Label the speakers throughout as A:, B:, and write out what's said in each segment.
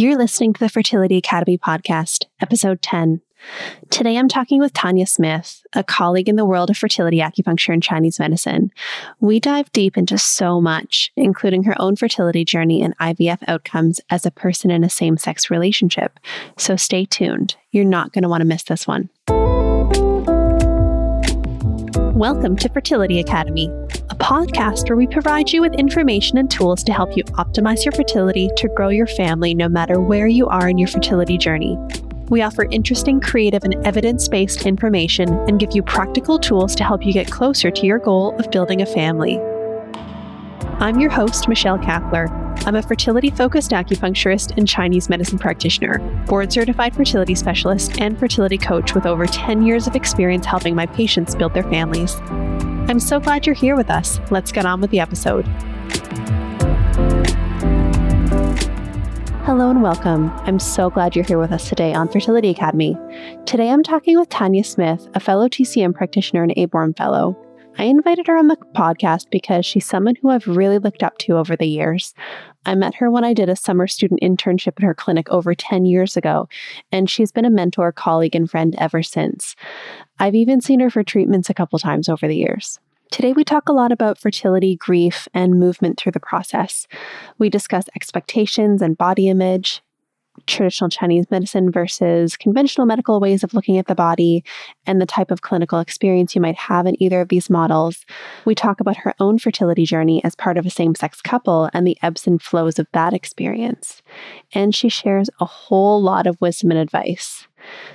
A: You're listening to the Fertility Academy podcast, episode 10. Today I'm talking with Tanya Smith, a colleague in the world of fertility acupuncture and Chinese medicine. We dive deep into so much, including her own fertility journey and IVF outcomes as a person in a same sex relationship. So stay tuned. You're not going to want to miss this one. Welcome to Fertility Academy, a podcast where we provide you with information and tools to help you optimize your fertility to grow your family no matter where you are in your fertility journey. We offer interesting, creative, and evidence based information and give you practical tools to help you get closer to your goal of building a family. I'm your host, Michelle Kapler. I'm a fertility focused acupuncturist and Chinese medicine practitioner, board certified fertility specialist, and fertility coach with over 10 years of experience helping my patients build their families. I'm so glad you're here with us. Let's get on with the episode. Hello and welcome. I'm so glad you're here with us today on Fertility Academy. Today I'm talking with Tanya Smith, a fellow TCM practitioner and ABORM fellow. I invited her on the podcast because she's someone who I've really looked up to over the years. I met her when I did a summer student internship at her clinic over 10 years ago, and she's been a mentor, colleague, and friend ever since. I've even seen her for treatments a couple times over the years. Today, we talk a lot about fertility, grief, and movement through the process. We discuss expectations and body image, traditional Chinese medicine versus conventional medical ways of looking at the body and the type of clinical experience you might have in either of these models. We talk about her own fertility journey as part of a same sex couple and the ebbs and flows of that experience. And she shares a whole lot of wisdom and advice.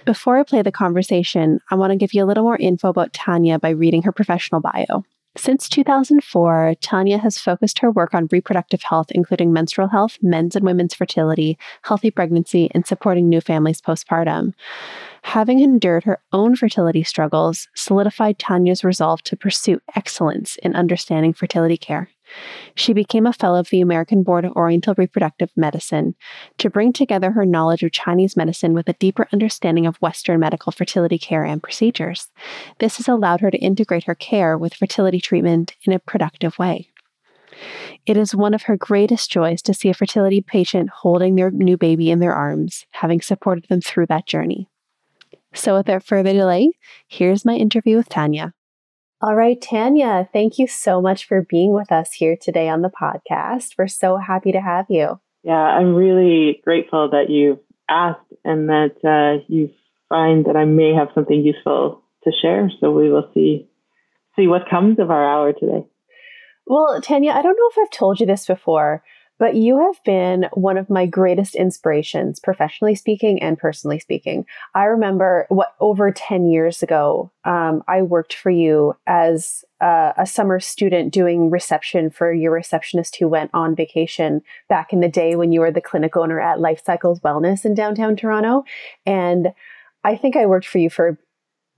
A: Before I play the conversation, I want to give you a little more info about Tanya by reading her professional bio. Since 2004, Tanya has focused her work on reproductive health, including menstrual health, men's and women's fertility, healthy pregnancy, and supporting new families postpartum. Having endured her own fertility struggles, solidified Tanya's resolve to pursue excellence in understanding fertility care. She became a fellow of the American Board of Oriental Reproductive Medicine to bring together her knowledge of Chinese medicine with a deeper understanding of Western medical fertility care and procedures. This has allowed her to integrate her care with fertility treatment in a productive way. It is one of her greatest joys to see a fertility patient holding their new baby in their arms, having supported them through that journey. So, without further delay, here's my interview with Tanya. All right, Tanya, thank you so much for being with us here today on the podcast. We're so happy to have you.
B: Yeah, I'm really grateful that you asked and that uh, you find that I may have something useful to share. So we will see see what comes of our hour today.
A: Well, Tanya, I don't know if I've told you this before, but you have been one of my greatest inspirations, professionally speaking and personally speaking. I remember what over 10 years ago, um, I worked for you as a, a summer student doing reception for your receptionist who went on vacation back in the day when you were the clinic owner at Life Cycles Wellness in downtown Toronto. And I think I worked for you for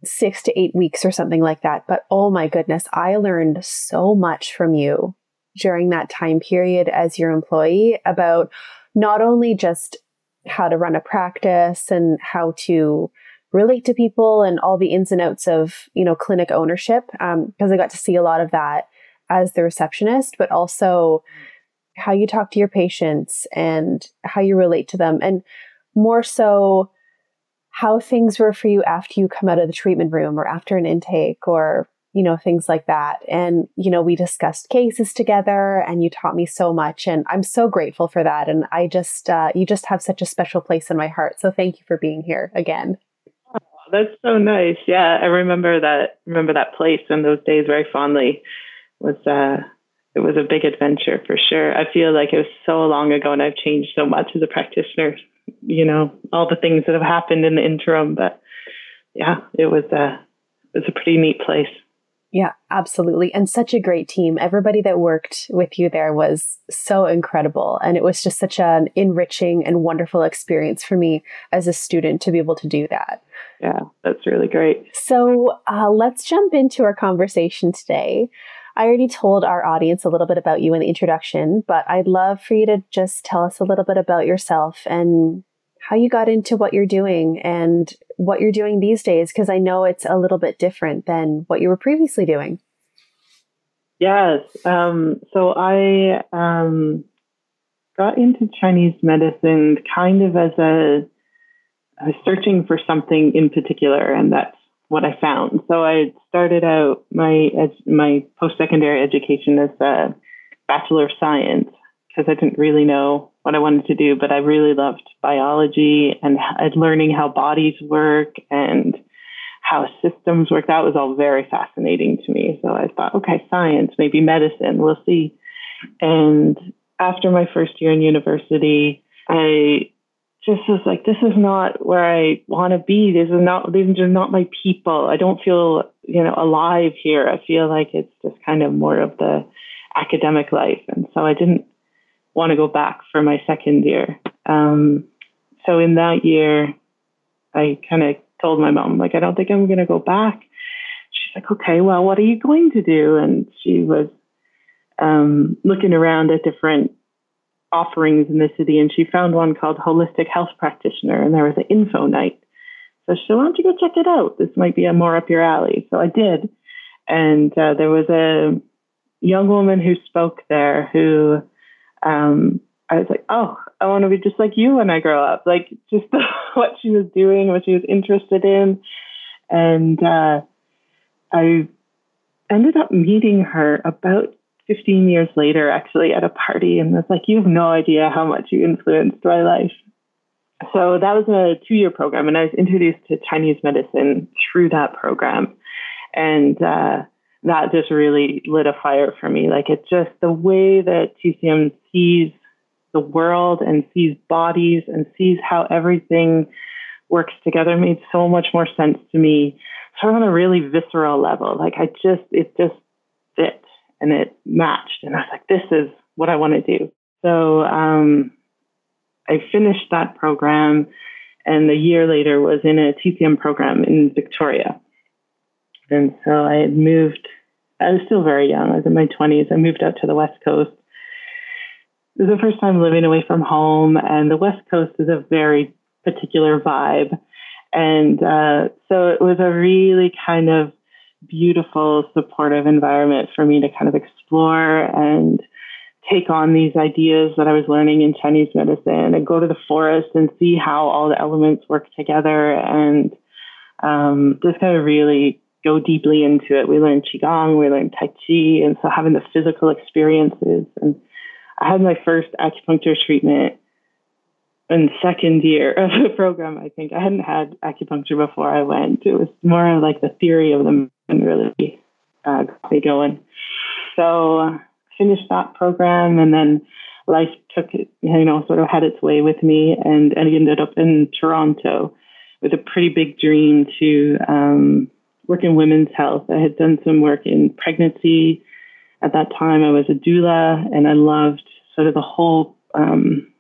A: six to eight weeks or something like that. But oh my goodness, I learned so much from you during that time period as your employee about not only just how to run a practice and how to relate to people and all the ins and outs of you know clinic ownership because um, i got to see a lot of that as the receptionist but also how you talk to your patients and how you relate to them and more so how things were for you after you come out of the treatment room or after an intake or you know, things like that. And, you know, we discussed cases together and you taught me so much. And I'm so grateful for that. And I just, uh, you just have such a special place in my heart. So thank you for being here again.
B: Oh, that's so nice. Yeah. I remember that, remember that place and those days very fondly. It was, uh, it was a big adventure for sure. I feel like it was so long ago and I've changed so much as a practitioner, you know, all the things that have happened in the interim, but yeah, it was, uh, it was a pretty neat place.
A: Yeah, absolutely. And such a great team. Everybody that worked with you there was so incredible. And it was just such an enriching and wonderful experience for me as a student to be able to do that.
B: Yeah, that's really great.
A: So uh, let's jump into our conversation today. I already told our audience a little bit about you in the introduction, but I'd love for you to just tell us a little bit about yourself and how you got into what you're doing and what you're doing these days, because I know it's a little bit different than what you were previously doing.
B: Yes. Um, so I um, got into Chinese medicine kind of as a I was searching for something in particular, and that's what I found. So I started out my my post secondary education as a bachelor of science because I didn't really know what I wanted to do, but I really loved biology and learning how bodies work and how systems work. That was all very fascinating to me. So I thought, okay, science, maybe medicine, we'll see. And after my first year in university, I just was like, this is not where I want to be. These are not, these are not my people. I don't feel, you know, alive here. I feel like it's just kind of more of the academic life. And so I didn't want to go back for my second year. Um, so in that year, I kind of told my mom, like, I don't think I'm going to go back. She's like, okay, well, what are you going to do? And she was um, looking around at different offerings in the city, and she found one called Holistic Health Practitioner, and there was an info night. So she said, why don't you go check it out? This might be a more up your alley. So I did. And uh, there was a young woman who spoke there who um, I was like, oh, I want to be just like you when I grow up. Like just what she was doing, what she was interested in. And uh, I ended up meeting her about 15 years later, actually, at a party, and was like, you have no idea how much you influenced my life. So that was a two year program, and I was introduced to Chinese medicine through that program. And uh, that just really lit a fire for me. Like it's just the way that TCM sees the world and sees bodies and sees how everything works together made so much more sense to me. Sort of on a really visceral level. Like I just, it just fit and it matched. And I was like, this is what I want to do. So um, I finished that program and a year later was in a TCM program in Victoria. And so I had moved, I was still very young, I was in my 20s. I moved out to the West Coast. The first time living away from home, and the West Coast is a very particular vibe. And uh, so it was a really kind of beautiful, supportive environment for me to kind of explore and take on these ideas that I was learning in Chinese medicine and go to the forest and see how all the elements work together and um, just kind of really go deeply into it. We learned Qigong, we learned Tai Chi, and so having the physical experiences. And I had my first acupuncture treatment in second year of the program. I think I hadn't had acupuncture before I went. It was more of like the theory of them and really uh, got me going. So finished that program, and then life took it, you know, sort of had its way with me, and, and ended up in Toronto with a pretty big dream to um, work in women's health. I had done some work in pregnancy. At that time, I was a doula, and I loved sort of the whole um,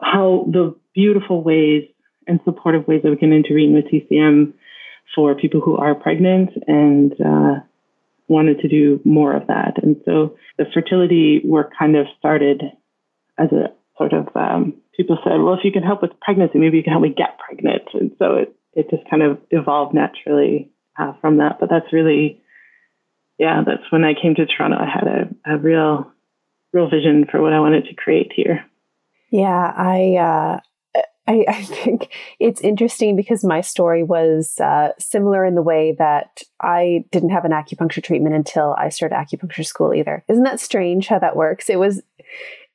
B: how the beautiful ways and supportive ways that we can intervene with TCM for people who are pregnant and uh, wanted to do more of that. And so the fertility work kind of started as a sort of um, people said, well, if you can help with pregnancy, maybe you can help me get pregnant. And so it it just kind of evolved naturally uh, from that. But that's really, yeah, that's when I came to Toronto. I had a, a real, real vision for what I wanted to create here.
A: Yeah, I, uh, I, I, think it's interesting because my story was uh, similar in the way that I didn't have an acupuncture treatment until I started acupuncture school either. Isn't that strange how that works? It was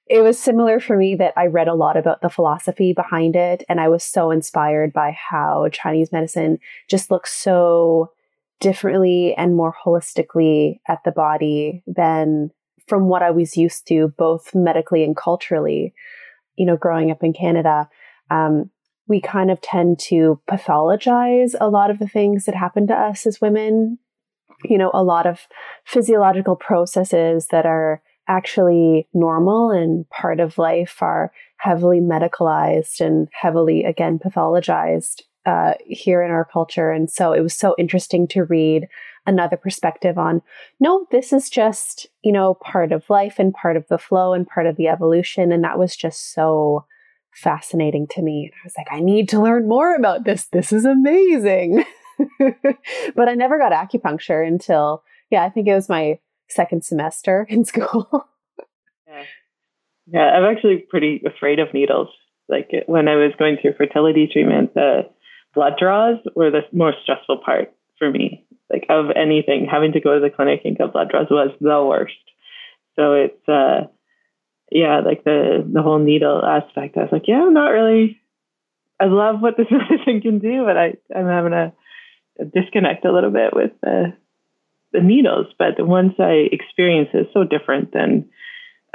A: it was similar for me that I read a lot about the philosophy behind it. And I was so inspired by how Chinese medicine just looks so differently and more holistically at the body than from what I was used to, both medically and culturally. You know, growing up in Canada, um, we kind of tend to pathologize a lot of the things that happen to us as women. You know, a lot of physiological processes that are actually normal and part of life are heavily medicalized and heavily, again, pathologized uh, here in our culture. And so it was so interesting to read another perspective on no, this is just, you know, part of life and part of the flow and part of the evolution. And that was just so fascinating to me. And I was like, I need to learn more about this. This is amazing. but I never got acupuncture until, yeah, I think it was my second semester in school.
B: yeah. Yeah, I'm actually pretty afraid of needles. Like when I was going through fertility treatment, the blood draws were the most stressful part for me. Like of anything, having to go to the clinic and get blood draws was the worst. So it's uh yeah, like the the whole needle aspect. I was like, yeah, I'm not really I love what this medicine can do, but I, I'm having a, a disconnect a little bit with the the needles. But ones I experience it's so different than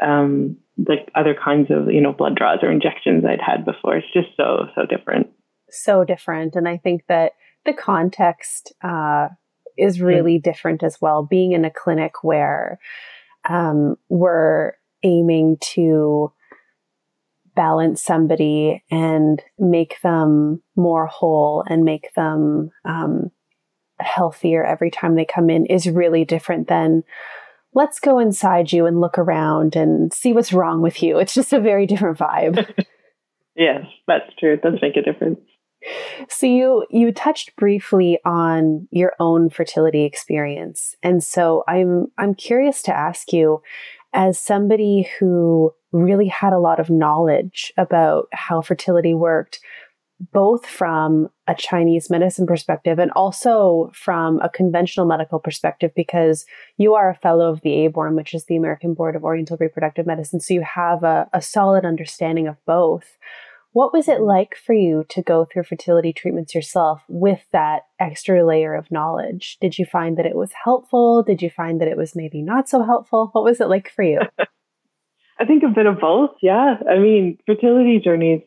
B: um, the other kinds of you know blood draws or injections I'd had before. It's just so so different.
A: So different, and I think that the context uh, is really different as well. Being in a clinic where um, we're aiming to balance somebody and make them more whole and make them um, healthier every time they come in is really different than let's go inside you and look around and see what's wrong with you. It's just a very different vibe.
B: yes, that's true. It does make a difference.
A: So you you touched briefly on your own fertility experience. And so I'm I'm curious to ask you as somebody who really had a lot of knowledge about how fertility worked, both from a Chinese medicine perspective and also from a conventional medical perspective, because you are a fellow of the ABORM, which is the American Board of Oriental Reproductive Medicine. So you have a, a solid understanding of both. What was it like for you to go through fertility treatments yourself with that extra layer of knowledge? Did you find that it was helpful? Did you find that it was maybe not so helpful? What was it like for you?
B: I think a bit of both. Yeah. I mean, fertility journeys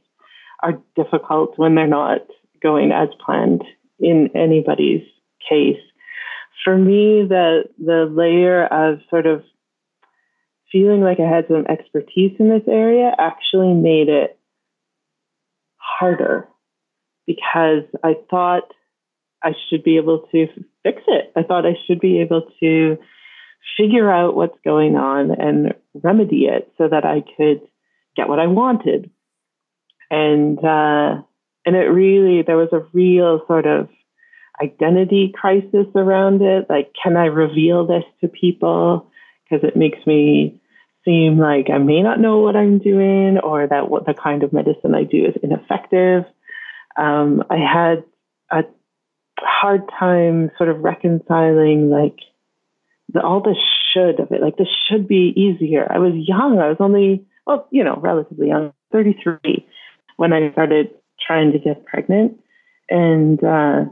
B: are difficult when they're not going as planned in anybody's case. For me, the the layer of sort of feeling like I had some expertise in this area actually made it harder because I thought I should be able to fix it. I thought I should be able to figure out what's going on and remedy it so that I could get what I wanted. And uh, and it really there was a real sort of identity crisis around it. Like, can I reveal this to people? Because it makes me seem like I may not know what I'm doing, or that what the kind of medicine I do is ineffective. Um, I had a hard time sort of reconciling like the, all the should of it. Like this should be easier. I was young. I was only, well, you know, relatively young, 33, when I started trying to get pregnant. And uh,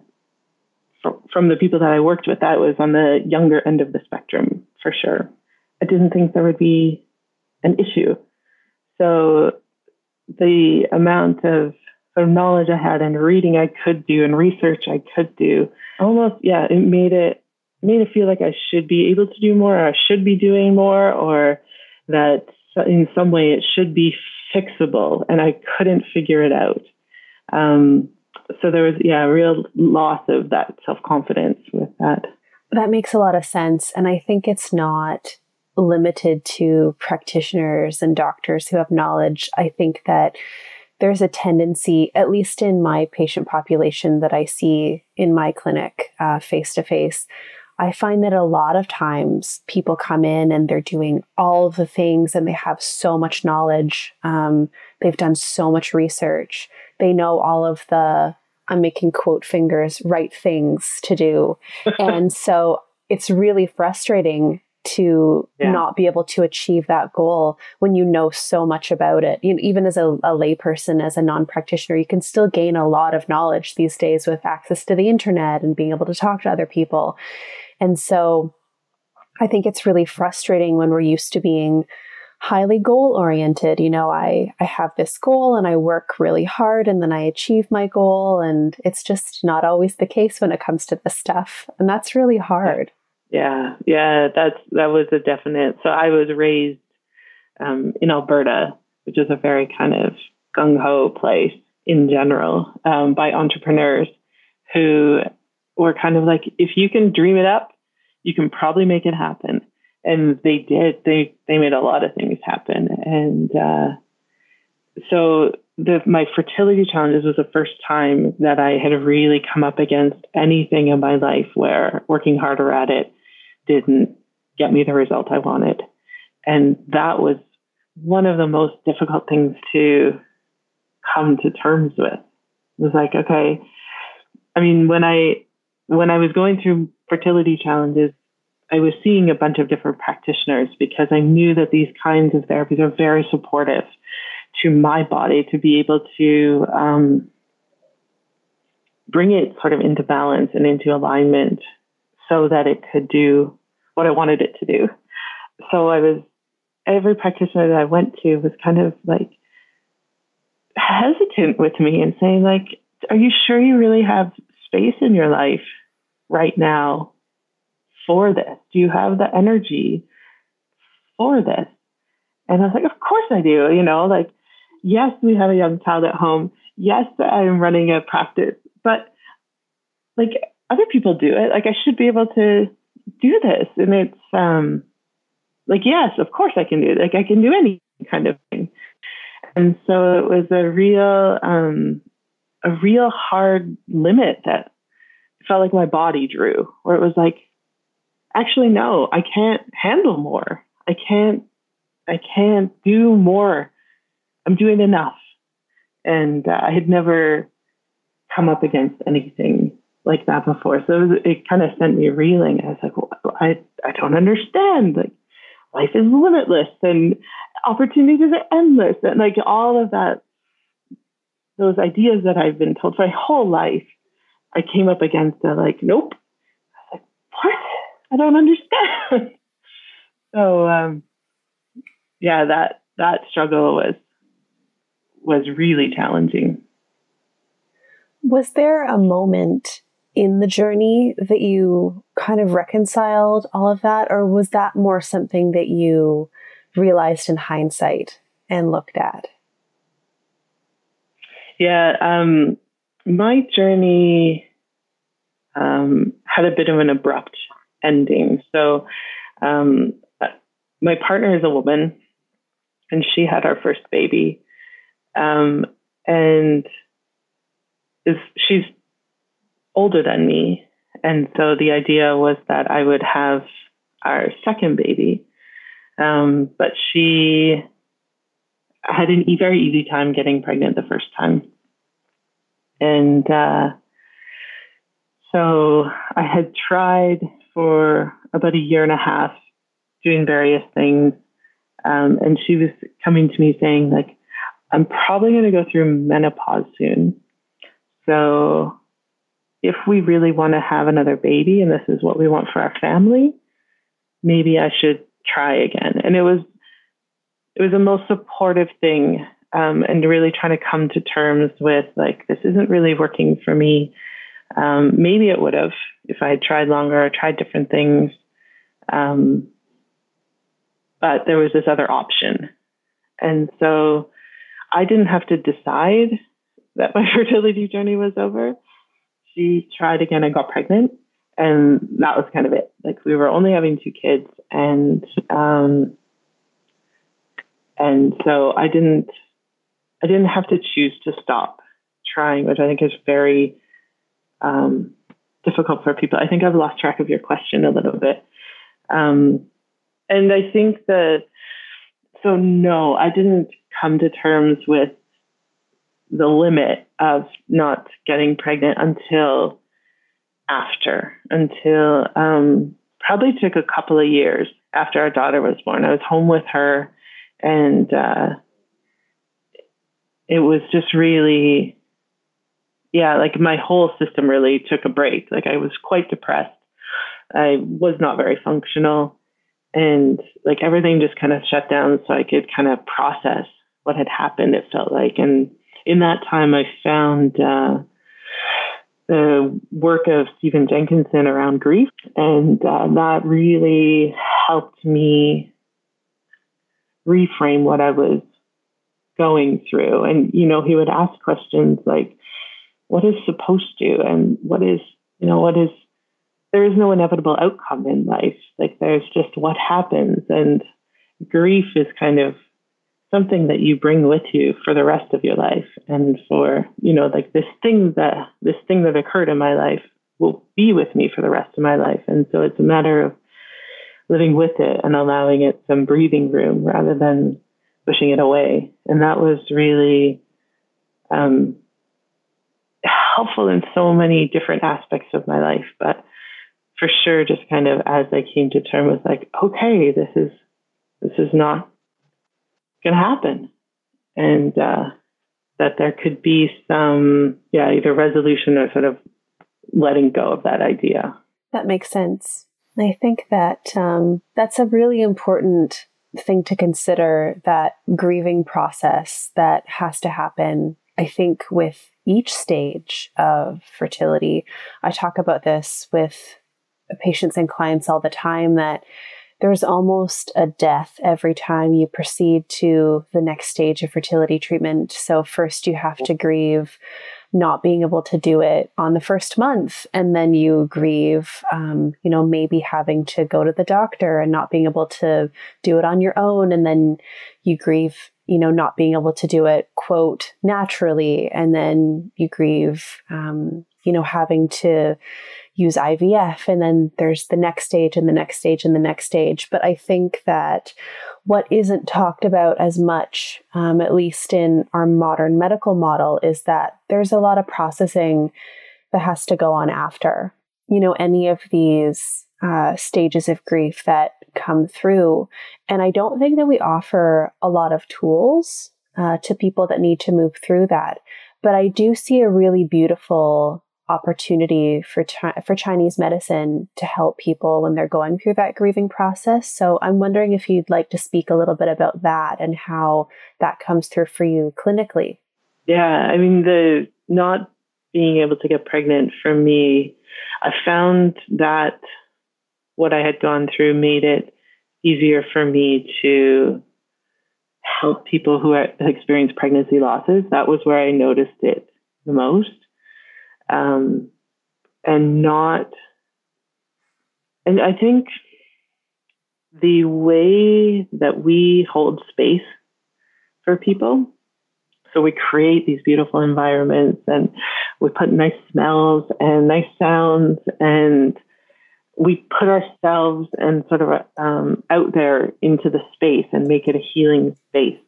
B: from, from the people that I worked with, that was on the younger end of the spectrum for sure. I didn't think there would be an issue. So the amount of sort of knowledge I had and reading I could do and research I could do, almost, yeah, it made it made it feel like I should be able to do more, or I should be doing more, or that in some way it should be fixable, and I couldn't figure it out. Um, so there was, yeah, a real loss of that self confidence with that.
A: That makes a lot of sense, and I think it's not limited to practitioners and doctors who have knowledge. I think that there's a tendency, at least in my patient population that I see in my clinic face to face, I find that a lot of times people come in and they're doing all of the things and they have so much knowledge. Um, they've done so much research. They know all of the, I'm making quote fingers, right things to do. and so it's really frustrating to yeah. not be able to achieve that goal when you know so much about it. You know, even as a, a layperson, as a non practitioner, you can still gain a lot of knowledge these days with access to the internet and being able to talk to other people. And so I think it's really frustrating when we're used to being highly goal oriented. You know, I, I have this goal and I work really hard and then I achieve my goal. And it's just not always the case when it comes to this stuff. And that's really hard.
B: Yeah. Yeah. Yeah, that's, that was a definite. So I was raised um, in Alberta, which is a very kind of gung ho place in general um, by entrepreneurs who were kind of like, if you can dream it up, you can probably make it happen. And they did. They they made a lot of things happen. And uh, so the my fertility challenges was the first time that I had really come up against anything in my life where working harder at it didn't get me the result I wanted. And that was one of the most difficult things to come to terms with. It was like, okay, I mean, when I when I was going through fertility challenges, I was seeing a bunch of different practitioners because I knew that these kinds of therapies are very supportive to my body to be able to um, bring it sort of into balance and into alignment so that it could do what I wanted it to do. So I was, every practitioner that I went to was kind of like hesitant with me and saying, like, are you sure you really have space in your life right now for this? Do you have the energy for this? And I was like, of course I do. You know, like, yes, we have a young child at home. Yes, I'm running a practice, but like other people do it. Like I should be able to do this. And it's um like, yes, of course I can do it. Like I can do any kind of thing. And so it was a real um a real hard limit that felt like my body drew, where it was like, actually, no, I can't handle more. I can't, I can't do more. I'm doing enough. And uh, I had never come up against anything like that before. So it, was, it kind of sent me reeling. I was like, well, I, I don't understand. Like, life is limitless and opportunities are endless. And like all of that those ideas that I've been told for my whole life, I came up against a like, nope. I was like, what? I don't understand. so um, yeah, that that struggle was was really challenging.
A: Was there a moment in the journey that you kind of reconciled all of that, or was that more something that you realized in hindsight and looked at?
B: Yeah, um, my journey um, had a bit of an abrupt ending. So, um, my partner is a woman, and she had our first baby, um, and is she's older than me, and so the idea was that I would have our second baby, um, but she had e- very easy time getting pregnant the first time. And uh, so I had tried for about a year and a half doing various things. Um, and she was coming to me saying, like, I'm probably going to go through menopause soon. So if we really want to have another baby and this is what we want for our family, maybe I should try again. And it was it was the most supportive thing um, and really trying to come to terms with like this isn't really working for me. Um, maybe it would have if i had tried longer or tried different things. Um, but there was this other option. And so i didn't have to decide that my fertility journey was over she tried again and got pregnant and that was kind of it like we were only having two kids and um, and so I didn't I didn't have to choose to stop trying, which I think is very um, difficult for people. I think I've lost track of your question a little bit. Um, and I think that, so no, I didn't come to terms with the limit of not getting pregnant until after, until um, probably took a couple of years after our daughter was born. I was home with her and uh, it was just really, yeah, like my whole system really took a break. Like I was quite depressed. I was not very functional, and like everything just kind of shut down, so I could kind of process what had happened. It felt like, and in that time, I found. Uh, the work of Stephen Jenkinson around grief, and uh, that really helped me reframe what I was going through. And, you know, he would ask questions like, what is supposed to, and what is, you know, what is, there is no inevitable outcome in life. Like there's just what happens. And grief is kind of something that you bring with you for the rest of your life. And for, you know, like this thing that, this thing that occurred in my life will be with me for the rest of my life. And so it's a matter of living with it and allowing it some breathing room rather than pushing it away. And that was really um, helpful in so many different aspects of my life. But for sure, just kind of as I came to terms with like, okay, this is this is not to happen, and uh, that there could be some, yeah, either resolution or sort of letting go of that idea.
A: That makes sense. I think that um, that's a really important thing to consider that grieving process that has to happen. I think with each stage of fertility, I talk about this with patients and clients all the time that there's almost a death every time you proceed to the next stage of fertility treatment. So, first, you have to grieve not being able to do it on the first month. And then you grieve, um, you know, maybe having to go to the doctor and not being able to do it on your own. And then you grieve, you know, not being able to do it, quote, naturally. And then you grieve, um, you know, having to use IVF. And then there's the next stage and the next stage and the next stage. But I think that what isn't talked about as much, um, at least in our modern medical model, is that there's a lot of processing that has to go on after. You know, any of these uh, stages of grief that come through. And I don't think that we offer a lot of tools uh, to people that need to move through that. But I do see a really beautiful opportunity for chi- for Chinese medicine to help people when they're going through that grieving process. So I'm wondering if you'd like to speak a little bit about that and how that comes through for you clinically.
B: Yeah, I mean the not being able to get pregnant for me, I found that what I had gone through made it easier for me to help people who experience pregnancy losses. That was where I noticed it the most um, and not. And I think the way that we hold space for people, so we create these beautiful environments and we put nice smells and nice sounds and we put ourselves and sort of um, out there into the space and make it a healing space.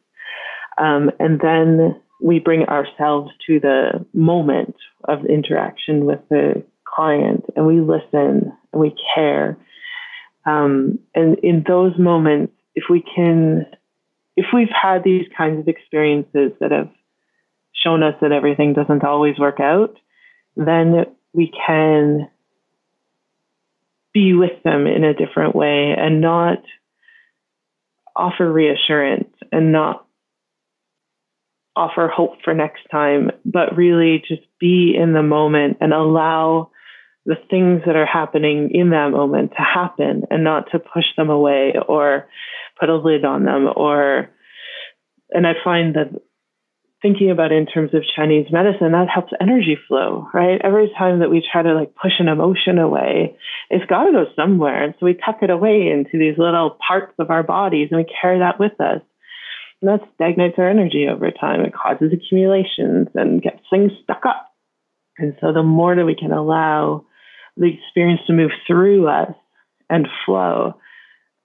B: Um, and then we bring ourselves to the moment of interaction with the client and we listen and we care. Um, and in those moments, if we can, if we've had these kinds of experiences that have shown us that everything doesn't always work out, then we can be with them in a different way and not offer reassurance and not offer hope for next time, but really just be in the moment and allow the things that are happening in that moment to happen and not to push them away or put a lid on them or and I find that thinking about it in terms of Chinese medicine, that helps energy flow, right? Every time that we try to like push an emotion away, it's got to go somewhere. And so we tuck it away into these little parts of our bodies and we carry that with us. And that stagnates our energy over time. It causes accumulations and gets things stuck up. And so the more that we can allow the experience to move through us and flow,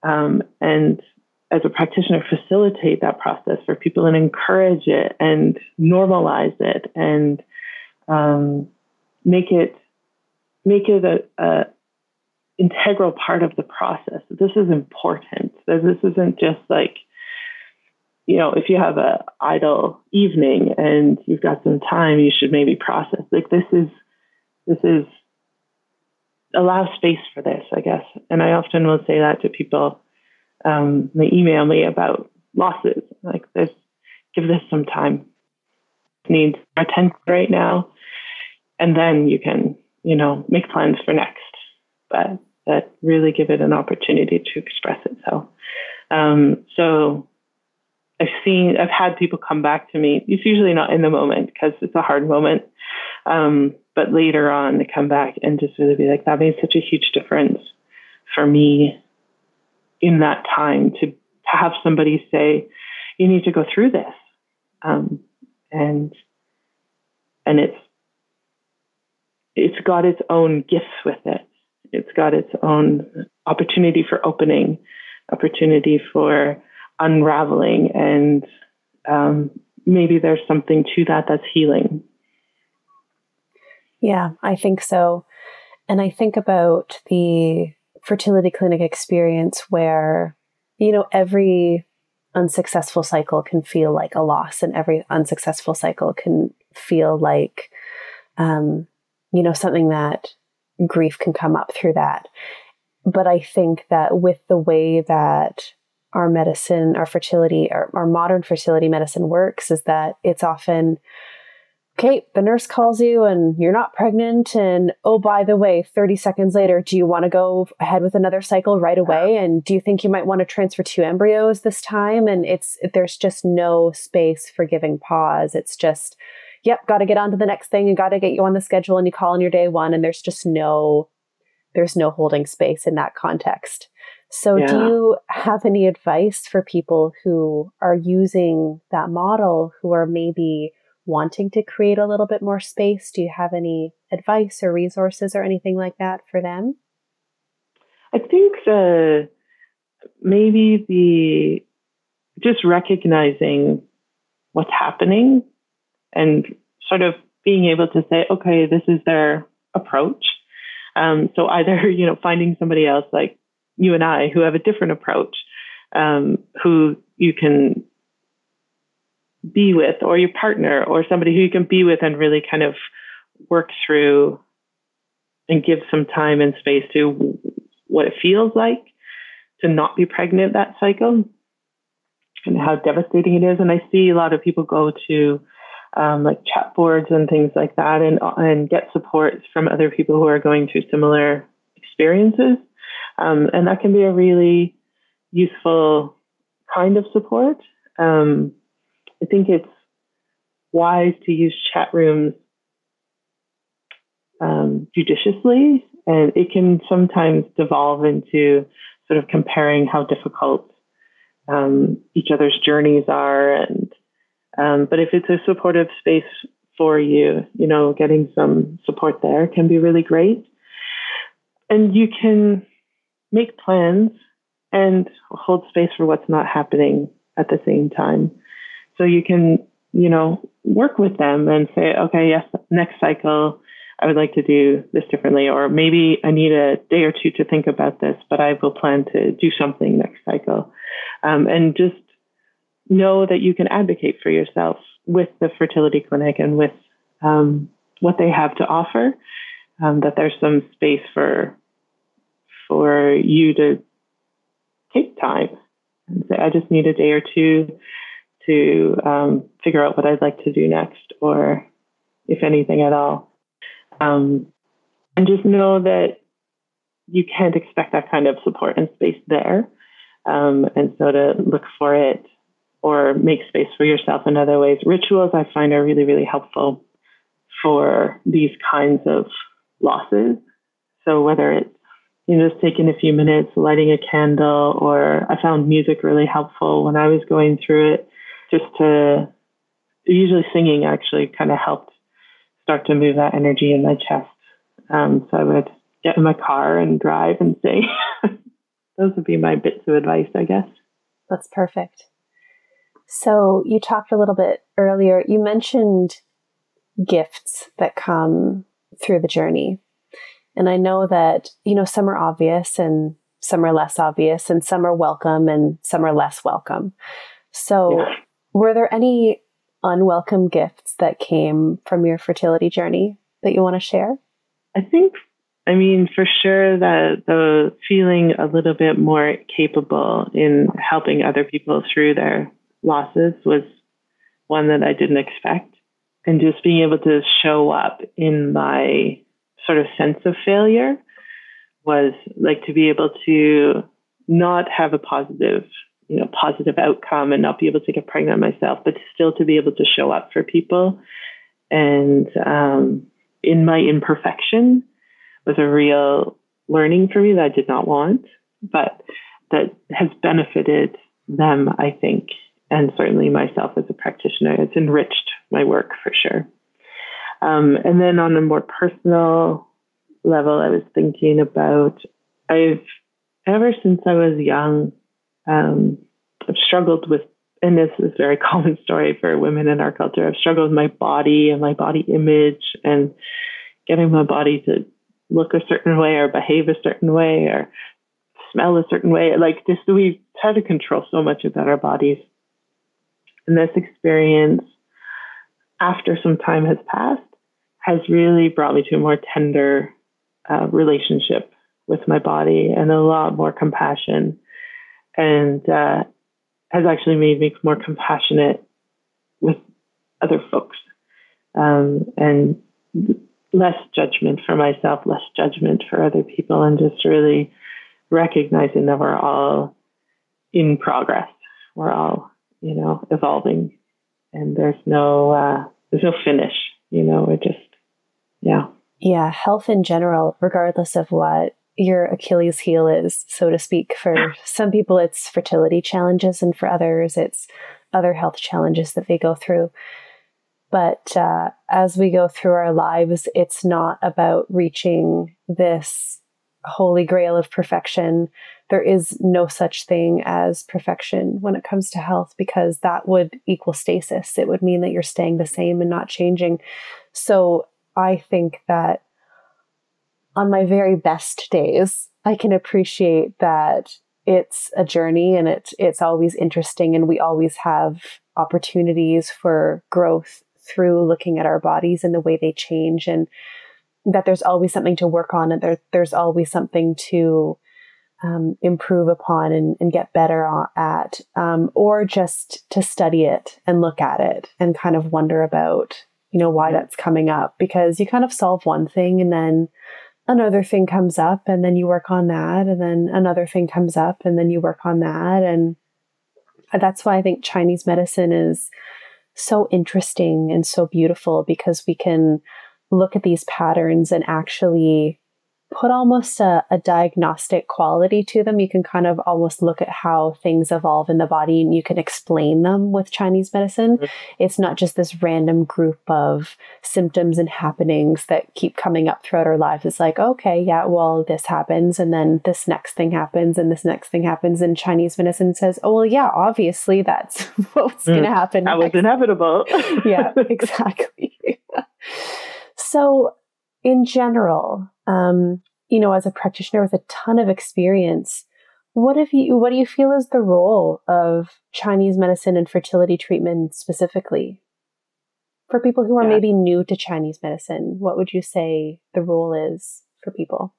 B: um, and as a practitioner, facilitate that process for people and encourage it and normalize it and um, make it make it a, a integral part of the process. This is important. This isn't just like you know, if you have a idle evening and you've got some time, you should maybe process. Like this is, this is allow space for this, I guess. And I often will say that to people. Um, they email me about losses. Like this, give this some time. Needs attention right now, and then you can, you know, make plans for next. But that really give it an opportunity to express itself. Um, so I've seen, I've had people come back to me. It's usually not in the moment because it's a hard moment. Um, but later on, they come back and just really be like, that made such a huge difference for me in that time to, to have somebody say, you need to go through this. Um, and, and it's, it's got its own gifts with it. It's got its own opportunity for opening, opportunity for unraveling and um, maybe there's something to that that's healing.
A: Yeah, I think so. And I think about the fertility clinic experience where, you know, every unsuccessful cycle can feel like a loss, and every unsuccessful cycle can feel like, um, you know, something that grief can come up through that. But I think that with the way that our medicine, our fertility, our, our modern fertility medicine works, is that it's often okay, the nurse calls you and you're not pregnant. And oh, by the way, 30 seconds later, do you want to go ahead with another cycle right away? And do you think you might want to transfer two embryos this time? And it's, there's just no space for giving pause. It's just, yep, got to get on to the next thing and got to get you on the schedule and you call on your day one. And there's just no, there's no holding space in that context. So, yeah. do you have any advice for people who are using that model who are maybe wanting to create a little bit more space? Do you have any advice or resources or anything like that for them?
B: I think the maybe the just recognizing what's happening and sort of being able to say, okay, this is their approach. Um, so either you know finding somebody else like you and I who have a different approach, um, who you can be with or your partner or somebody who you can be with and really kind of work through and give some time and space to what it feels like to not be pregnant that cycle and how devastating it is. And I see a lot of people go to um, like chat boards and things like that and, and get support from other people who are going through similar experiences. Um, and that can be a really useful kind of support. Um, I think it's wise to use chat rooms um, judiciously, and it can sometimes devolve into sort of comparing how difficult um, each other's journeys are. And um, but if it's a supportive space for you, you know, getting some support there can be really great. And you can make plans and hold space for what's not happening at the same time. So you can, you know, work with them and say, okay, yes, next cycle, I would like to do this differently, or maybe I need a day or two to think about this, but I will plan to do something next cycle. Um, and just know that you can advocate for yourself with the fertility clinic and with um, what they have to offer. Um, that there's some space for for you to take time and say, I just need a day or two to um, figure out what I'd like to do next, or if anything at all. Um, and just know that you can't expect that kind of support and space there. Um, and so to look for it or make space for yourself in other ways. Rituals I find are really, really helpful for these kinds of losses. So whether it's you know, just taking a few minutes, lighting a candle, or I found music really helpful when I was going through it just to usually singing actually kind of helped start to move that energy in my chest. Um, so I would get in my car and drive and sing. Those would be my bits of advice, I guess.
A: That's perfect. So you talked a little bit earlier, you mentioned gifts that come through the journey. And I know that, you know, some are obvious and some are less obvious and some are welcome and some are less welcome. So yeah. Were there any unwelcome gifts that came from your fertility journey that you want to share?
B: I think, I mean, for sure that the feeling a little bit more capable in helping other people through their losses was one that I didn't expect. And just being able to show up in my sort of sense of failure was like to be able to not have a positive you know positive outcome and not be able to get pregnant myself, but still to be able to show up for people and um, in my imperfection was a real learning for me that I did not want, but that has benefited them, I think, and certainly myself as a practitioner. It's enriched my work for sure. Um, and then on a more personal level, I was thinking about I've ever since I was young um, I've struggled with, and this is a very common story for women in our culture. I've struggled with my body and my body image and getting my body to look a certain way or behave a certain way or smell a certain way. Like just we try to control so much about our bodies. And this experience, after some time has passed, has really brought me to a more tender uh, relationship with my body and a lot more compassion, and uh, has actually made me more compassionate with other folks um, and less judgment for myself, less judgment for other people, and just really recognizing that we're all in progress. We're all, you know, evolving, and there's no uh, there's no finish. You know, it just yeah.
A: Yeah, health in general, regardless of what your Achilles heel is, so to speak. For some people, it's fertility challenges, and for others, it's other health challenges that they go through. But uh, as we go through our lives, it's not about reaching this holy grail of perfection. There is no such thing as perfection when it comes to health because that would equal stasis. It would mean that you're staying the same and not changing. So I think that on my very best days, I can appreciate that it's a journey and it's it's always interesting and we always have opportunities for growth through looking at our bodies and the way they change and that there's always something to work on and there, there's always something to um, improve upon and, and, get better at, um, or just to study it and look at it and kind of wonder about, you know, why that's coming up because you kind of solve one thing and then another thing comes up and then you work on that and then another thing comes up and then you work on that. And that's why I think Chinese medicine is so interesting and so beautiful because we can look at these patterns and actually put almost a, a, diagnostic quality to them. You can kind of almost look at how things evolve in the body and you can explain them with Chinese medicine. Mm-hmm. It's not just this random group of symptoms and happenings that keep coming up throughout our lives. It's like, okay, yeah, well, this happens and then this next thing happens and this next thing happens. And Chinese medicine says, oh, well, yeah, obviously that's what's mm, going to happen.
B: That was inevitable.
A: yeah, exactly. so, in general, um, you know, as a practitioner with a ton of experience, what have you what do you feel is the role of Chinese medicine and fertility treatment specifically? For people who are yeah. maybe new to Chinese medicine, what would you say the role is for people?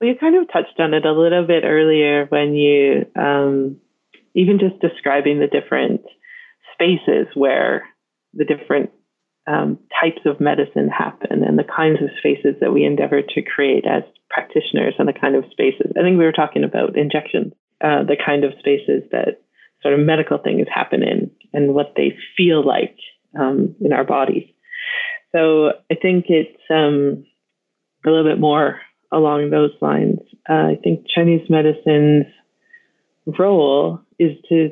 B: Well, you kind of touched on it a little bit earlier when you um, even just describing the different spaces where the different um, types of medicine happen and the kinds of spaces that we endeavor to create as practitioners and the kind of spaces. I think we were talking about injections, uh, the kind of spaces that sort of medical things happen in and what they feel like um, in our bodies. So I think it's um, a little bit more along those lines. Uh, I think Chinese medicine's role is to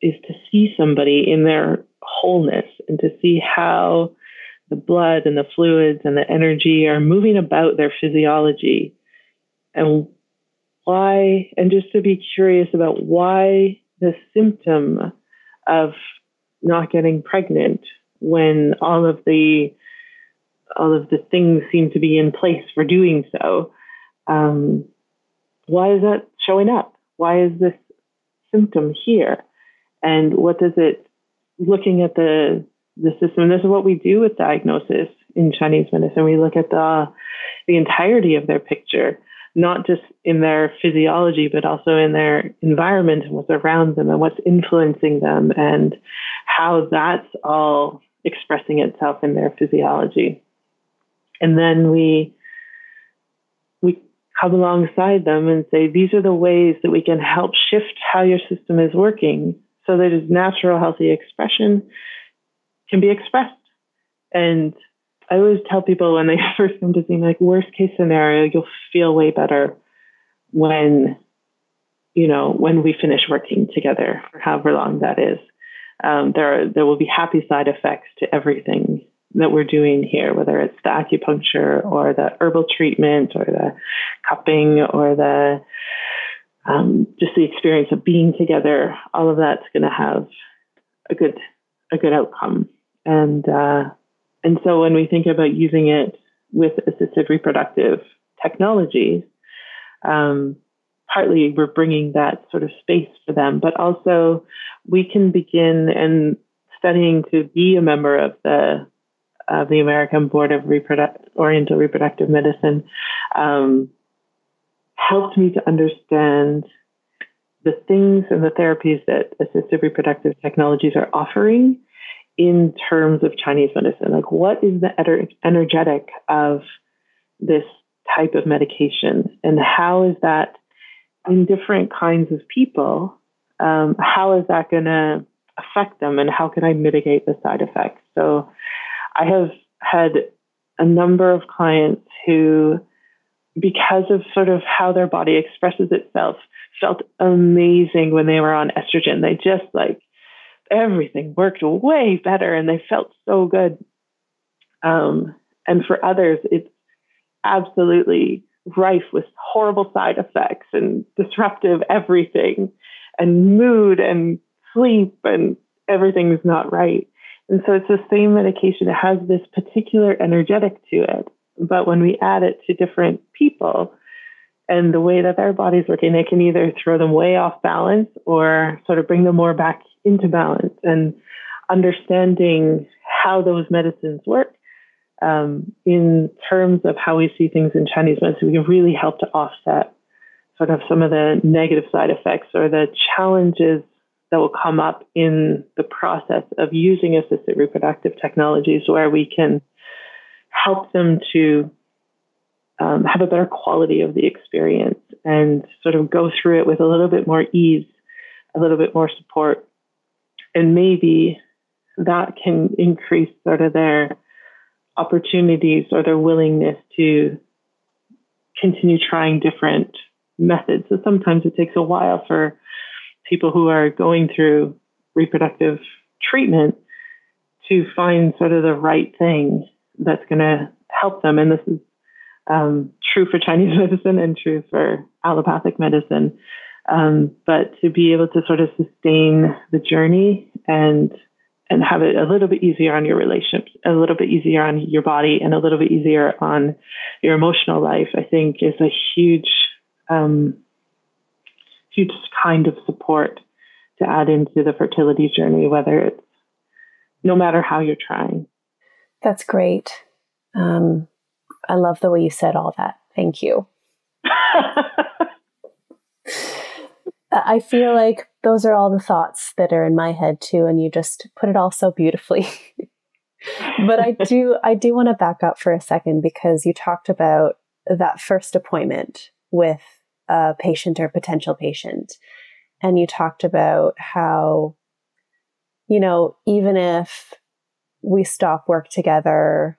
B: is to see somebody in their wholeness and to see how the blood and the fluids and the energy are moving about their physiology and why, and just to be curious about why the symptom of not getting pregnant when all of the all of the things seem to be in place for doing so. Um, why is that showing up? Why is this symptom here? And what does it looking at the the system. This is what we do with diagnosis in Chinese medicine. We look at the the entirety of their picture, not just in their physiology, but also in their environment and what's around them and what's influencing them and how that's all expressing itself in their physiology. And then we we come alongside them and say, these are the ways that we can help shift how your system is working so that his natural, healthy expression can be expressed. And I always tell people when they first come to see me, like, worst case scenario, you'll feel way better when, you know, when we finish working together for however long that is. Um, there, are, there will be happy side effects to everything that we're doing here, whether it's the acupuncture or the herbal treatment or the cupping or the um, just the experience of being together, all of that's going to have a good a good outcome. And uh, and so when we think about using it with assisted reproductive technologies, um, partly we're bringing that sort of space for them, but also we can begin and studying to be a member of the of the American Board of Oriental Reproductive Medicine um, helped me to understand the things and the therapies that assisted reproductive technologies are offering in terms of Chinese medicine. Like, what is the energetic of this type of medication, and how is that in different kinds of people? Um, how is that going to affect them, and how can I mitigate the side effects? So, I have had a number of clients who, because of sort of how their body expresses itself, felt amazing when they were on estrogen. They just like everything worked way better and they felt so good. Um, and for others, it's absolutely rife with horrible side effects and disruptive everything and mood and sleep and everything is not right. And so it's the same medication. It has this particular energetic to it. But when we add it to different people and the way that their body's working, it can either throw them way off balance or sort of bring them more back into balance. And understanding how those medicines work um, in terms of how we see things in Chinese medicine, we can really help to offset sort of some of the negative side effects or the challenges that will come up in the process of using assisted reproductive technologies where we can help them to um, have a better quality of the experience and sort of go through it with a little bit more ease, a little bit more support. And maybe that can increase sort of their opportunities or their willingness to continue trying different methods. So sometimes it takes a while for people who are going through reproductive treatment to find sort of the right thing that's going to help them. And this is um, true for Chinese medicine and true for allopathic medicine. Um, but to be able to sort of sustain the journey and and have it a little bit easier on your relationships, a little bit easier on your body, and a little bit easier on your emotional life, I think is a huge um, huge kind of support to add into the fertility journey, whether it's no matter how you're trying.
A: That's great. Um, I love the way you said all that. Thank you. I feel like those are all the thoughts that are in my head too, and you just put it all so beautifully. but I do, I do want to back up for a second because you talked about that first appointment with a patient or potential patient. And you talked about how, you know, even if we stop work together,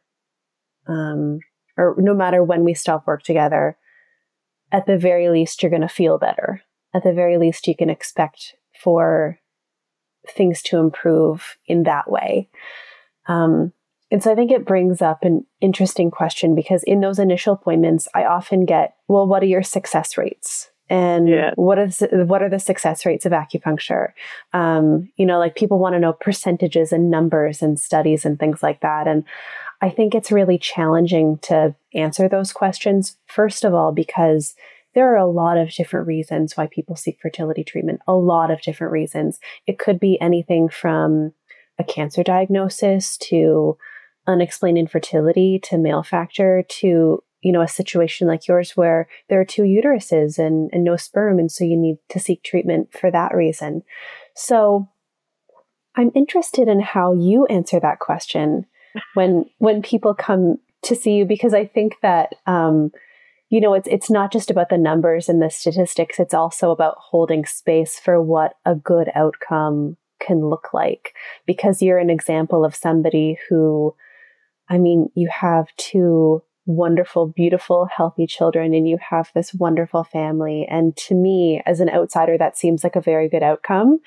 A: um, or no matter when we stop work together, at the very least, you're going to feel better. At the very least, you can expect for things to improve in that way. Um, and so I think it brings up an interesting question because in those initial appointments, I often get, well, what are your success rates? And yeah. what is what are the success rates of acupuncture? Um, you know, like people want to know percentages and numbers and studies and things like that. And I think it's really challenging to answer those questions. First of all, because there are a lot of different reasons why people seek fertility treatment. A lot of different reasons. It could be anything from a cancer diagnosis to unexplained infertility to male factor to you know a situation like yours where there are two uteruses and, and no sperm and so you need to seek treatment for that reason. So i'm interested in how you answer that question when when people come to see you because i think that um, you know it's it's not just about the numbers and the statistics it's also about holding space for what a good outcome can look like. Because you're an example of somebody who I mean, you have two wonderful, beautiful, healthy children, and you have this wonderful family. And to me, as an outsider, that seems like a very good outcome.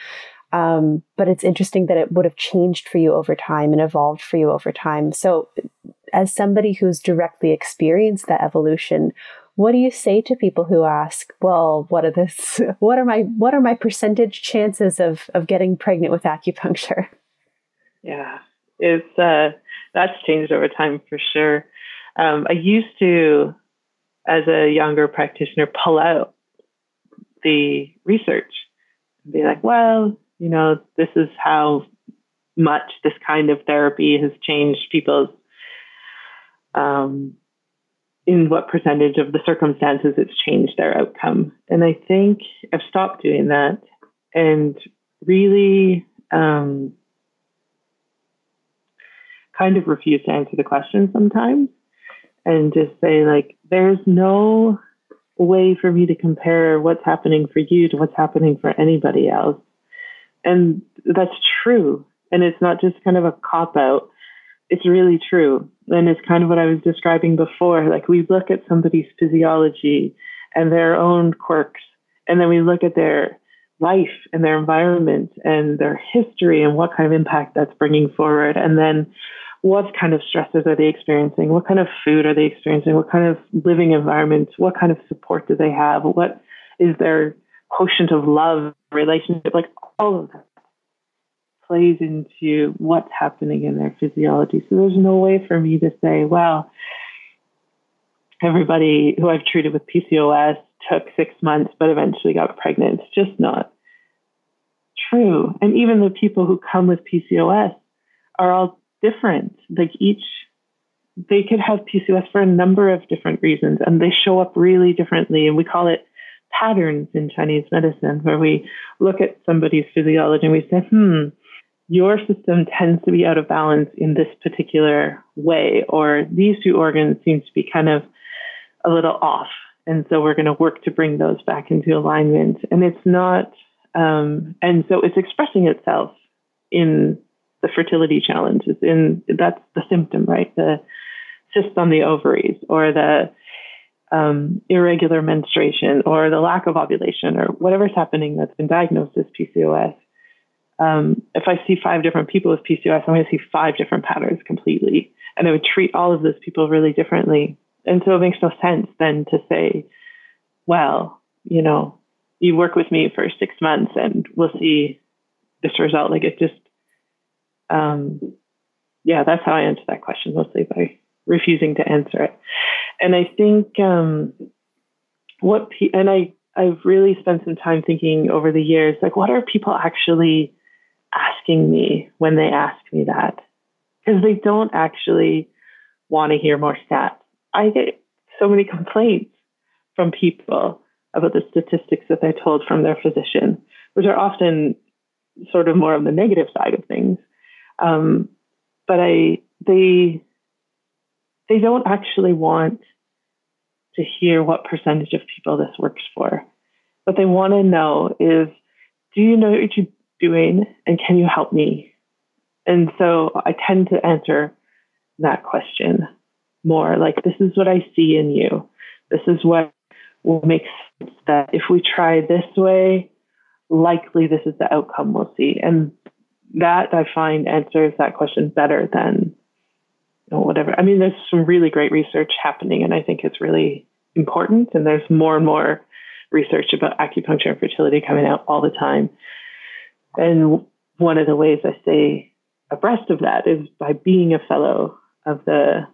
A: Um, but it's interesting that it would have changed for you over time and evolved for you over time. So, as somebody who's directly experienced that evolution, what do you say to people who ask, well, what are this what are my what are my percentage chances of of getting pregnant with acupuncture?
B: Yeah. It's uh that's changed over time for sure. Um, I used to as a younger practitioner pull out the research and be like, well, you know, this is how much this kind of therapy has changed people's um, in what percentage of the circumstances it's changed their outcome. And I think I've stopped doing that and really um, kind of refuse to answer the question sometimes and just say, like, there's no way for me to compare what's happening for you to what's happening for anybody else. And that's true. And it's not just kind of a cop out it's really true. And it's kind of what I was describing before. Like we look at somebody's physiology and their own quirks, and then we look at their life and their environment and their history and what kind of impact that's bringing forward. And then what kind of stresses are they experiencing? What kind of food are they experiencing? What kind of living environment? What kind of support do they have? What is their quotient of love, relationship? Like all of that plays into what's happening in their physiology. So there's no way for me to say, well, everybody who I've treated with PCOS took six months but eventually got pregnant. It's just not true. And even the people who come with PCOS are all different. Like each, they could have PCOS for a number of different reasons and they show up really differently. And we call it patterns in Chinese medicine, where we look at somebody's physiology and we say, hmm, your system tends to be out of balance in this particular way, or these two organs seem to be kind of a little off. And so we're going to work to bring those back into alignment. And it's not, um, and so it's expressing itself in the fertility challenge. challenges. In that's the symptom, right? The cysts on the ovaries, or the um, irregular menstruation, or the lack of ovulation, or whatever's happening that's been diagnosed as PCOS um, if I see five different people with PCOS, I'm going to see five different patterns completely. And I would treat all of those people really differently. And so it makes no sense then to say, well, you know, you work with me for six months and we'll see this result. Like it just, um, yeah, that's how I answer that question mostly by refusing to answer it. And I think um, what, pe- and I, I've really spent some time thinking over the years, like, what are people actually asking me when they ask me that because they don't actually want to hear more stats. I get so many complaints from people about the statistics that they're told from their physician, which are often sort of more on the negative side of things. Um, but I they they don't actually want to hear what percentage of people this works for. What they want to know is, do you know what you're doing and can you help me? And so I tend to answer that question more like, this is what I see in you. This is what will make sense that if we try this way, likely this is the outcome we'll see. And that I find answers that question better than you know, whatever. I mean, there's some really great research happening, and I think it's really important. And there's more and more research about acupuncture and fertility coming out all the time. And one of the ways I stay abreast of that is by being a fellow of the,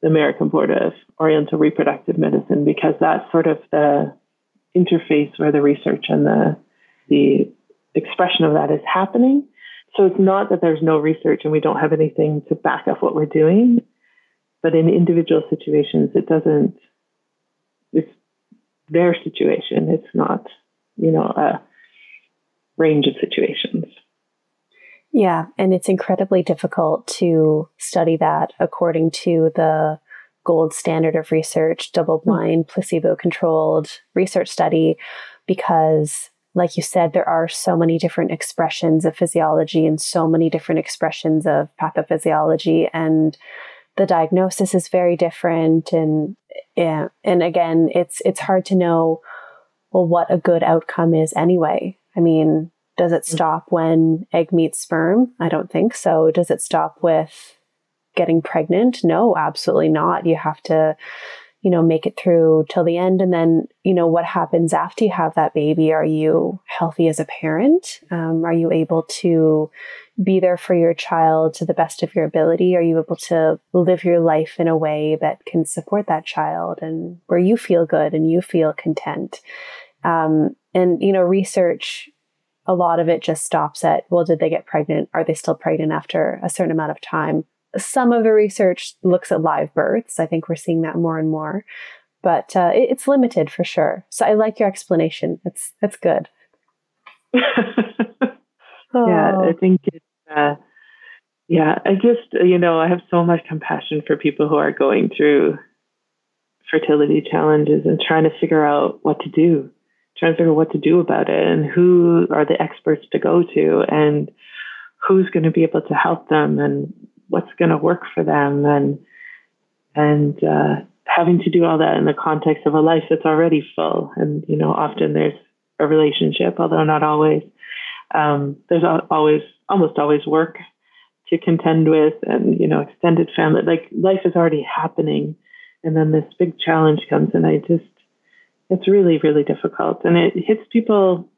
B: the American Board of Oriental Reproductive Medicine, because that's sort of the interface where the research and the the expression of that is happening. So it's not that there's no research and we don't have anything to back up what we're doing, but in individual situations, it doesn't. It's their situation. It's not, you know, a range of situations.
A: Yeah, and it's incredibly difficult to study that according to the gold standard of research, double blind, placebo controlled research study, because, like you said, there are so many different expressions of physiology and so many different expressions of pathophysiology. And the diagnosis is very different. And, yeah, and again, it's, it's hard to know, well, what a good outcome is anyway. I mean, does it mm. stop when egg meets sperm? I don't think so. Does it stop with getting pregnant? No, absolutely not. You have to you know, make it through till the end? And then, you know, what happens after you have that baby? Are you healthy as a parent? Um, are you able to be there for your child to the best of your ability? Are you able to live your life in a way that can support that child and where you feel good and you feel content? Um, and, you know, research, a lot of it just stops at, well, did they get pregnant? Are they still pregnant after a certain amount of time? Some of the research looks at live births. I think we're seeing that more and more, but uh, it, it's limited for sure. So I like your explanation. That's that's good.
B: oh. Yeah, I think it's. Uh, yeah, I just you know I have so much compassion for people who are going through fertility challenges and trying to figure out what to do, trying to figure out what to do about it, and who are the experts to go to, and who's going to be able to help them, and what's going to work for them and and uh, having to do all that in the context of a life that's already full. And you know often there's a relationship although not always. Um, there's always almost always work to contend with and you know extended family like life is already happening. And then this big challenge comes and i just it's really really difficult. And it hits people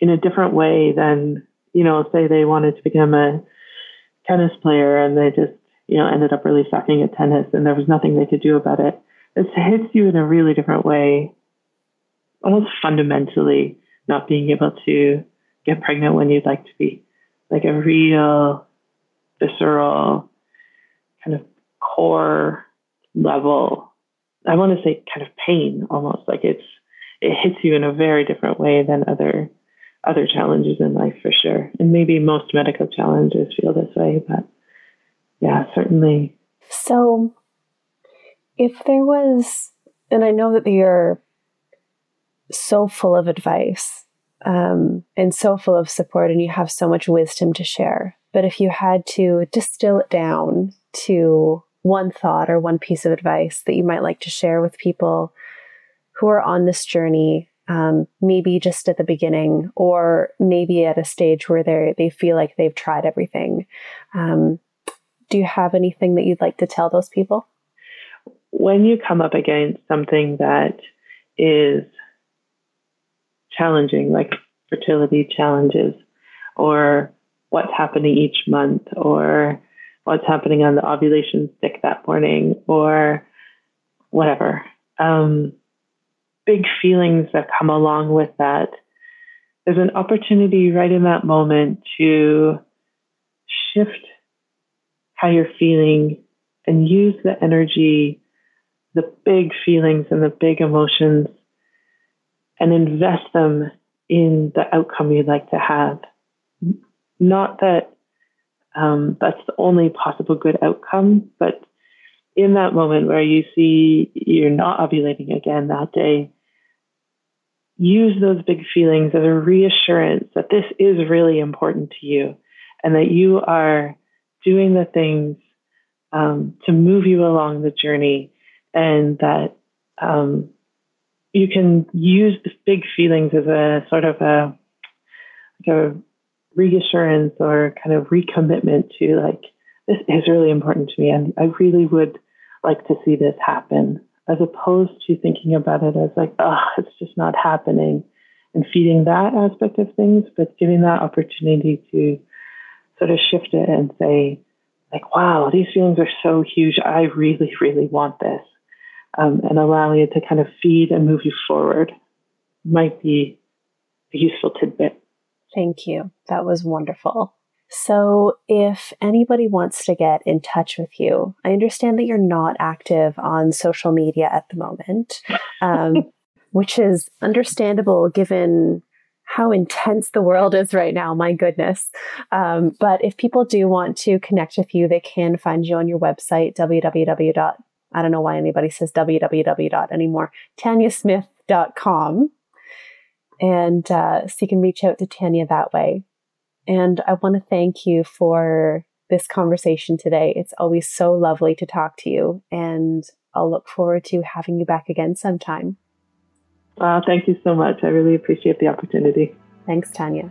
B: in a different way than you know say they wanted to become a tennis player and they just, you know, ended up really sucking at tennis and there was nothing they could do about it. It hits you in a really different way, almost fundamentally, not being able to get pregnant when you'd like to be. Like a real visceral kind of core level. I want to say kind of pain almost like it's it hits you in a very different way than other other challenges in life for sure. And maybe most medical challenges feel this way, but yeah, certainly.
A: So, if there was, and I know that you're so full of advice um, and so full of support, and you have so much wisdom to share, but if you had to distill it down to one thought or one piece of advice that you might like to share with people who are on this journey um, maybe just at the beginning, or maybe at a stage where they they feel like they've tried everything. Um, do you have anything that you'd like to tell those people?
B: When you come up against something that is challenging, like fertility challenges, or what's happening each month, or what's happening on the ovulation stick that morning, or whatever. Um, big feelings that come along with that, there's an opportunity right in that moment to shift how you're feeling and use the energy, the big feelings and the big emotions, and invest them in the outcome you'd like to have. Not that um, that's the only possible good outcome, but in that moment where you see you're not ovulating again that day, use those big feelings as a reassurance that this is really important to you and that you are doing the things um, to move you along the journey and that um, you can use the big feelings as a sort of a, like a reassurance or kind of recommitment to like this is really important to me and I really would like to see this happen as opposed to thinking about it as like, oh, it's just not happening and feeding that aspect of things, but giving that opportunity to sort of shift it and say, like, wow, these feelings are so huge. I really, really want this. Um, and allowing it to kind of feed and move you forward might be a useful tidbit.
A: Thank you. That was wonderful. So, if anybody wants to get in touch with you, I understand that you're not active on social media at the moment, um, which is understandable given how intense the world is right now. My goodness. Um, but if people do want to connect with you, they can find you on your website, www. I don't know why anybody says www anymore, tanyasmith.com. And uh, so you can reach out to Tanya that way. And I want to thank you for this conversation today. It's always so lovely to talk to you, and I'll look forward to having you back again sometime.
B: Wow, thank you so much. I really appreciate the opportunity.
A: Thanks, Tanya.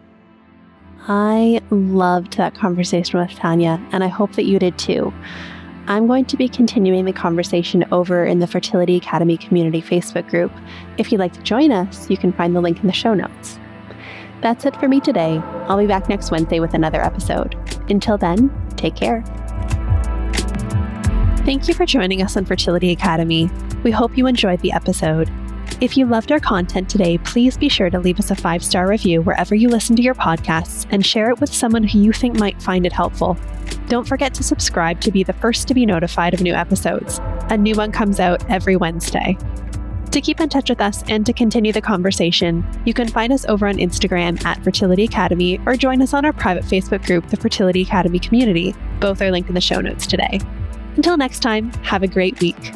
A: I loved that conversation with Tanya, and I hope that you did too. I'm going to be continuing the conversation over in the Fertility Academy Community Facebook group. If you'd like to join us, you can find the link in the show notes. That's it for me today. I'll be back next Wednesday with another episode. Until then, take care. Thank you for joining us on Fertility Academy. We hope you enjoyed the episode. If you loved our content today, please be sure to leave us a five star review wherever you listen to your podcasts and share it with someone who you think might find it helpful. Don't forget to subscribe to be the first to be notified of new episodes. A new one comes out every Wednesday. To keep in touch with us and to continue the conversation, you can find us over on Instagram at Fertility Academy or join us on our private Facebook group, the Fertility Academy Community. Both are linked in the show notes today. Until next time, have a great week.